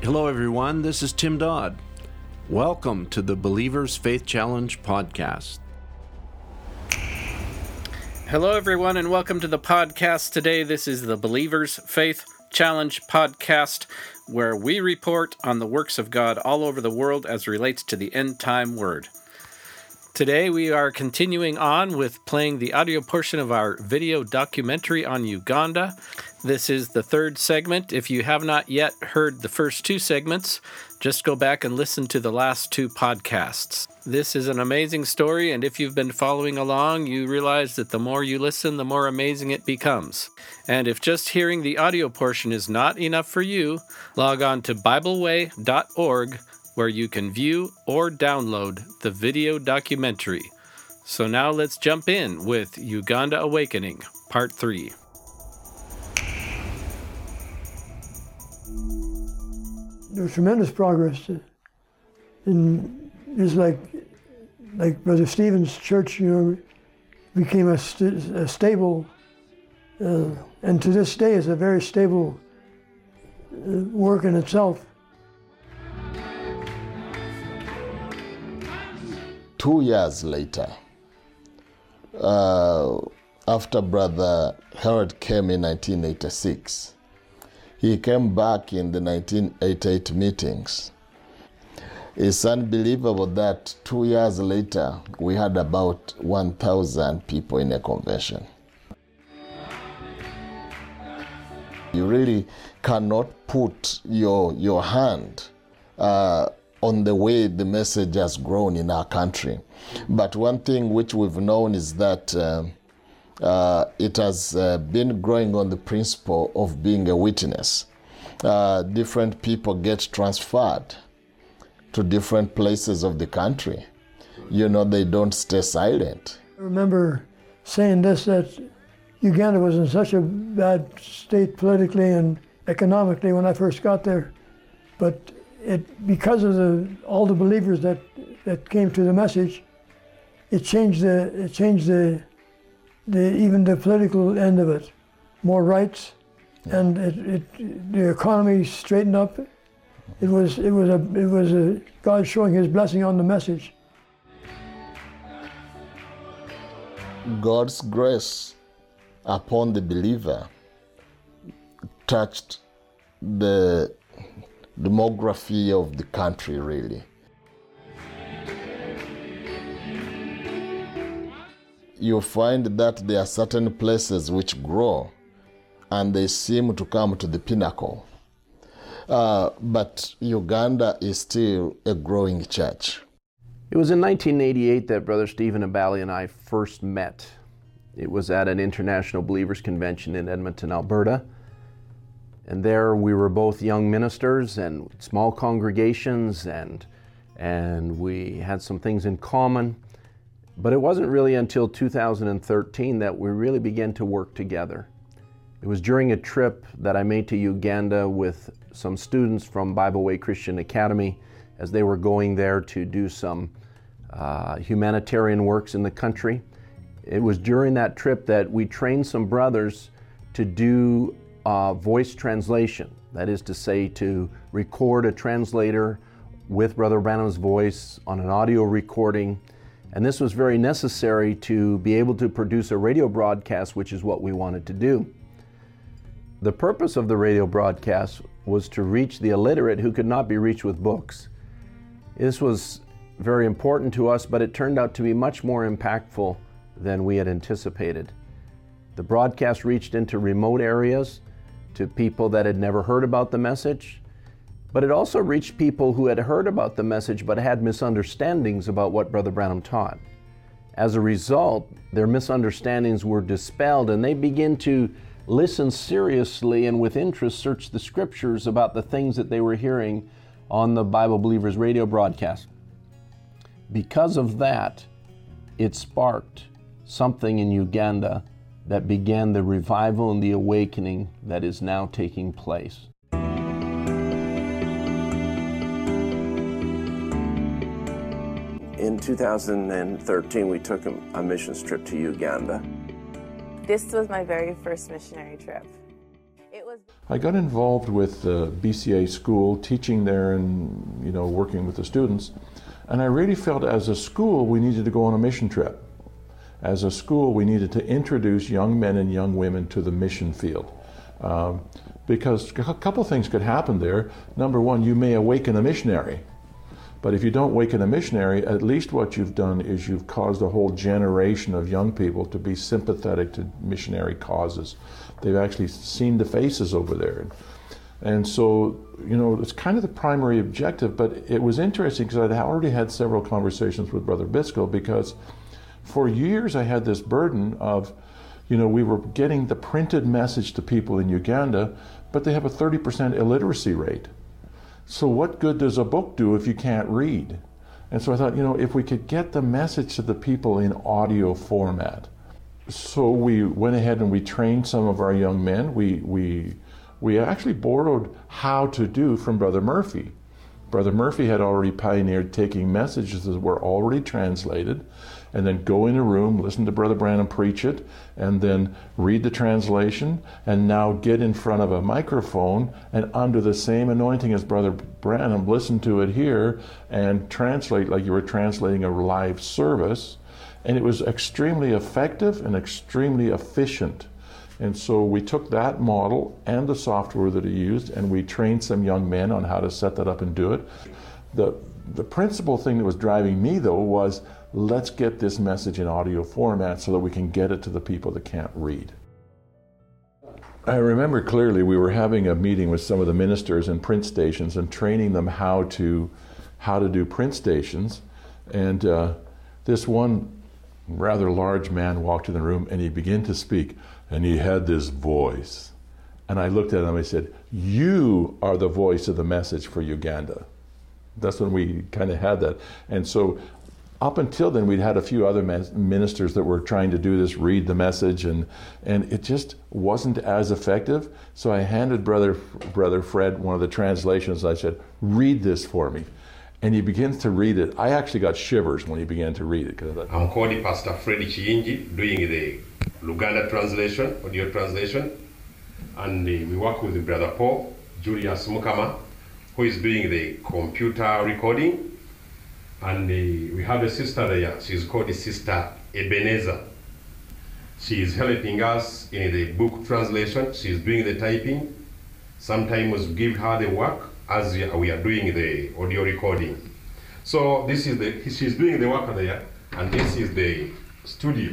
Hello, everyone. This is Tim Dodd. Welcome to the Believers Faith Challenge podcast. Hello, everyone, and welcome to the podcast today. This is the Believers Faith Challenge podcast, where we report on the works of God all over the world as relates to the end time word. Today, we are continuing on with playing the audio portion of our video documentary on Uganda. This is the third segment. If you have not yet heard the first two segments, just go back and listen to the last two podcasts. This is an amazing story, and if you've been following along, you realize that the more you listen, the more amazing it becomes. And if just hearing the audio portion is not enough for you, log on to BibleWay.org where you can view or download the video documentary. So now let's jump in with Uganda Awakening, Part 3. There was tremendous progress. And it's like, like Brother Stephen's church, you know, became a, st- a stable, uh, and to this day is a very stable uh, work in itself. Two years later, uh, after Brother Harold came in 1986, he came back in the 1988 meetings. It's unbelievable that two years later, we had about 1,000 people in a convention. You really cannot put your, your hand uh, on the way the message has grown in our country. But one thing which we've known is that uh, uh, it has uh, been growing on the principle of being a witness. Uh, different people get transferred to different places of the country. You know, they don't stay silent. I remember saying this that Uganda was in such a bad state politically and economically when I first got there. But it because of the all the believers that that came to the message, it changed the it changed the the even the political end of it, more rights, yeah. and it, it the economy straightened up. It was it was a it was a God showing His blessing on the message. God's grace upon the believer touched the demography of the country, really. You find that there are certain places which grow and they seem to come to the pinnacle. Uh, but Uganda is still a growing church. It was in 1988 that Brother Stephen Abali and I first met. It was at an International Believers Convention in Edmonton, Alberta. And there we were both young ministers and small congregations, and, and we had some things in common. But it wasn't really until 2013 that we really began to work together. It was during a trip that I made to Uganda with some students from Bible Way Christian Academy as they were going there to do some uh, humanitarian works in the country. It was during that trip that we trained some brothers to do uh, voice translation. That is to say, to record a translator with Brother Branham's voice on an audio recording. And this was very necessary to be able to produce a radio broadcast, which is what we wanted to do. The purpose of the radio broadcast was to reach the illiterate who could not be reached with books. This was very important to us, but it turned out to be much more impactful than we had anticipated. The broadcast reached into remote areas to people that had never heard about the message, but it also reached people who had heard about the message but had misunderstandings about what Brother Branham taught. As a result, their misunderstandings were dispelled and they begin to listen seriously and with interest search the scriptures about the things that they were hearing on the Bible Believers radio broadcast. Because of that, it sparked something in Uganda that began the revival and the awakening that is now taking place. In 2013, we took a, a missions trip to Uganda. This was my very first missionary trip. It was I got involved with the BCA school, teaching there and you know working with the students, and I really felt as a school we needed to go on a mission trip. As a school, we needed to introduce young men and young women to the mission field. Um, because a couple things could happen there. Number one, you may awaken a missionary. But if you don't awaken a missionary, at least what you've done is you've caused a whole generation of young people to be sympathetic to missionary causes. They've actually seen the faces over there. And so, you know, it's kind of the primary objective, but it was interesting because I'd already had several conversations with Brother Byskal because for years I had this burden of, you know, we were getting the printed message to people in Uganda, but they have a 30% illiteracy rate. So, what good does a book do if you can't read? And so I thought, you know, if we could get the message to the people in audio format. So we went ahead and we trained some of our young men. We, we, we actually borrowed how to do from Brother Murphy. Brother Murphy had already pioneered taking messages that were already translated and then go in a room, listen to Brother Branham preach it, and then read the translation, and now get in front of a microphone and under the same anointing as Brother Branham, listen to it here and translate like you were translating a live service. And it was extremely effective and extremely efficient. And so we took that model and the software that he used, and we trained some young men on how to set that up and do it. The, the principal thing that was driving me, though, was let's get this message in audio format so that we can get it to the people that can't read. I remember clearly we were having a meeting with some of the ministers in print stations and training them how to how to do print stations. And uh, this one rather large man walked in the room and he began to speak and he had this voice. And I looked at him and I said, You are the voice of the message for Uganda. That's when we kind of had that. And so up until then, we'd had a few other ministers that were trying to do this, read the message, and and it just wasn't as effective. So I handed brother brother Fred one of the translations. I said, "Read this for me," and he begins to read it. I actually got shivers when he began to read it. Cause I I'm called Pastor Fred Chiyingi, doing the Luganda translation, audio translation, and uh, we work with brother Paul Julius Mukama, who is doing the computer recording and uh, we have a sister there. She's called Sister Ebenezer. She is helping us in the book translation. She's doing the typing. Sometimes give her the work as we are doing the audio recording. So this is the she's doing the work there, and this is the studio.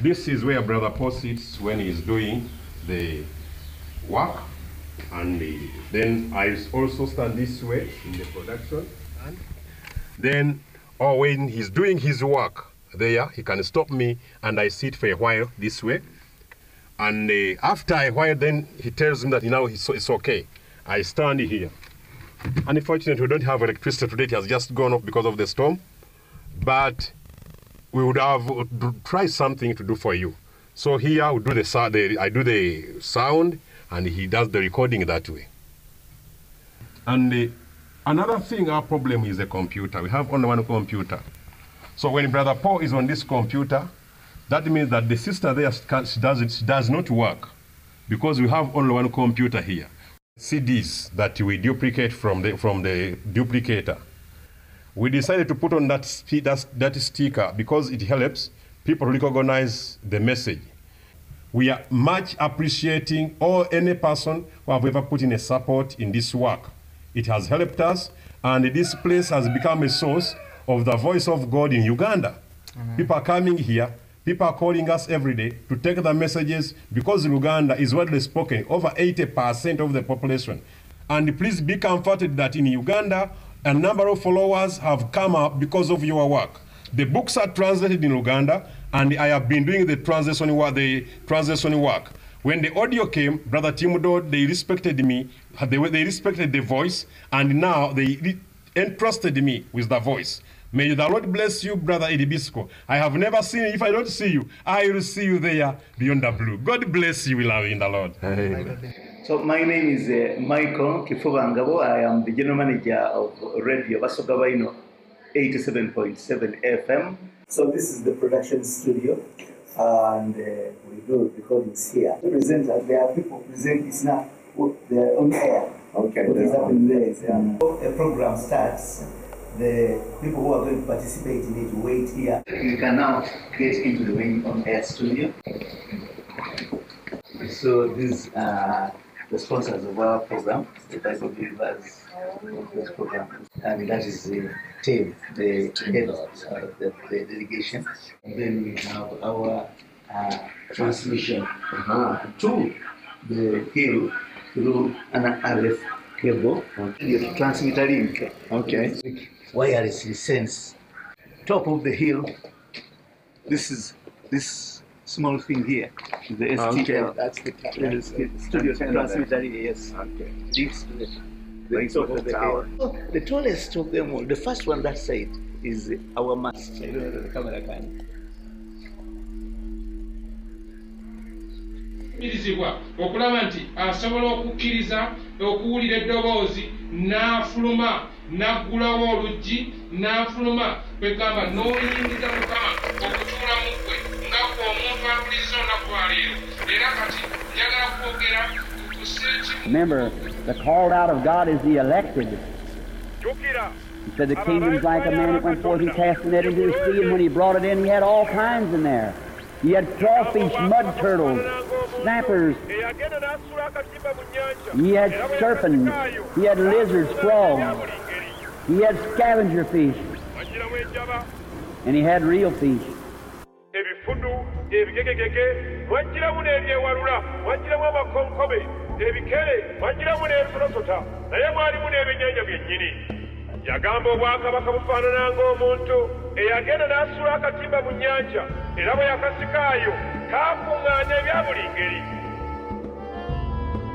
This is where Brother Paul sits when he's doing the work, and uh, then I also stand this way in the production. And then, or when he's doing his work there, he can stop me and I sit for a while this way. And uh, after a while, then he tells me that you know it's, it's okay. I stand here. Unfortunately, we don't have electricity today. It has just gone off because of the storm. But we would have tried something to do for you. So here we do the, the I do the sound, and he does the recording that way. And uh, Another thing, our problem is the computer. We have only one computer. So when Brother Paul is on this computer, that means that the sister there does, it, does not work because we have only one computer here. CDs that we duplicate from the, from the duplicator. We decided to put on that, that, that sticker because it helps people recognize the message. We are much appreciating all any person who have ever put in a support in this work. It has helped us, and this place has become a source of the voice of God in Uganda. Amen. People are coming here, people are calling us every day to take the messages because Luganda is widely spoken, over 80% of the population. And please be comforted that in Uganda, a number of followers have come up because of your work. The books are translated in Luganda, and I have been doing the translation work. The translation work. When the audio came, Brother Timodo, they respected me. They, they respected the voice, and now they entrusted me with the voice. May the Lord bless you, Brother Edibisco. I have never seen you. If I don't see you, I will see you there beyond the blue. God bless you, we love in the Lord. So my name is uh, Michael Kifubangabo. I am the general manager of Radio Basogabaino 87.7 FM. So this is the production studio and uh, we do recordings here. The presenters, there are people present, it's not, they're on air. Okay. What is happening there is um, a program starts, the people who are going to participate need to wait here. You can now get into the main on air studio. So these are the sponsors of our program, the Bible Believers this program, and that is the team, the head of uh, the, the delegation. And then we have our uh, transmission uh, to the hill through an RF cable, transmitter link. Okay. Wireless sense top of the hill. This is this small thing here, the STL. That's the That is the studio transmitter, yes. Okay. Links to the, the top of the the tower. Oh, the tallest of them all, the first one that side is our mast. I don't know whether the camera can. kukirizibwa okulaba nti asobola okukkiriza okuwulira eddoboozi n'afuluma n'aggulawo oluggi n'afuluma kwegamba n'oyingiza mukama okutuula mu Remember, the called out of God is the elected. He said the kingdom's like a man that went forth and cast a net into the sea, and when he brought it in, he had all kinds in there. He had crawfish, mud turtles, snappers. He had serpents. He had lizards, frogs. He had scavenger fish. And he had real fish. Ebigegegege wagiramu n'ebyewalula wagiramu amakonkobe ebikere wagiramu n'ebisolosota naye mwalimu n'ebyennyanja byennyini. Yagamba obwakabaka bufaanana ng'omuntu eyagenda n'asula akatimba mu nnyanja era bwe yakasikaayo kaakuŋŋaanya ebya buli ngeri.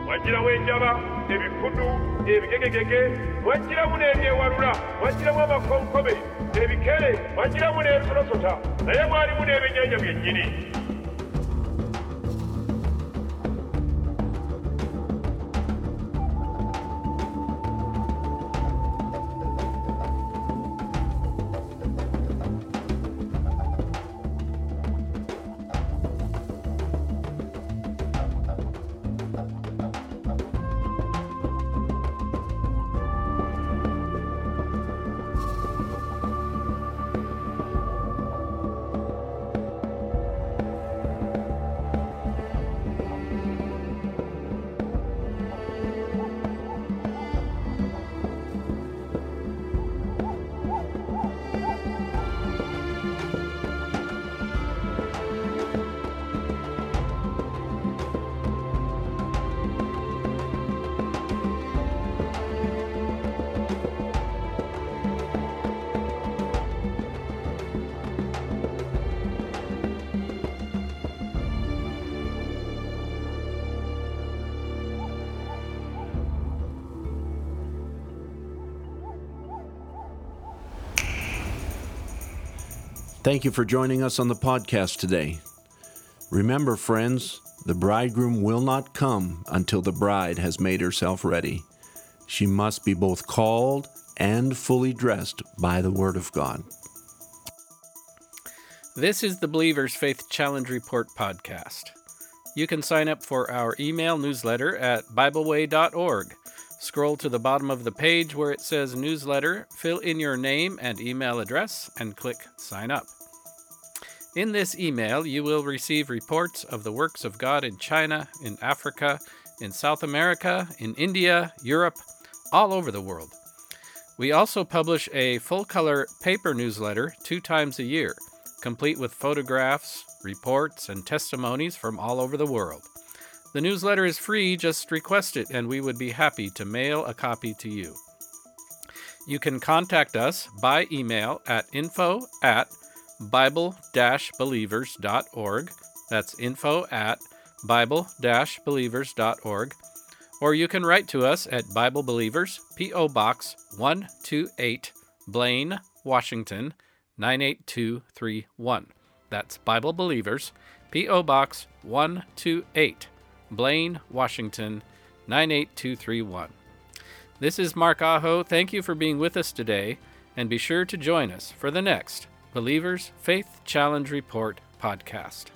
Wagiramu enjaba ebifudu ebigegegege wagiramu n'ebyewalula wagiramu amakonkobe ebikere wagiramu n'ebisolosota naye mwalimu n'ebyennyanja byennyini Thank you for joining us on the podcast today. Remember, friends, the bridegroom will not come until the bride has made herself ready. She must be both called and fully dressed by the Word of God. This is the Believer's Faith Challenge Report podcast. You can sign up for our email newsletter at BibleWay.org. Scroll to the bottom of the page where it says newsletter, fill in your name and email address, and click sign up. In this email, you will receive reports of the works of God in China, in Africa, in South America, in India, Europe, all over the world. We also publish a full color paper newsletter two times a year, complete with photographs, reports, and testimonies from all over the world. The newsletter is free, just request it, and we would be happy to mail a copy to you. You can contact us by email at info at Bible believers.org. That's info at Bible believers.org. Or you can write to us at Bible Believers, P.O. Box 128, Blaine, Washington 98231. That's Bible Believers, P.O. Box 128, Blaine, Washington 98231. This is Mark Aho. Thank you for being with us today, and be sure to join us for the next Believers Faith Challenge Report podcast.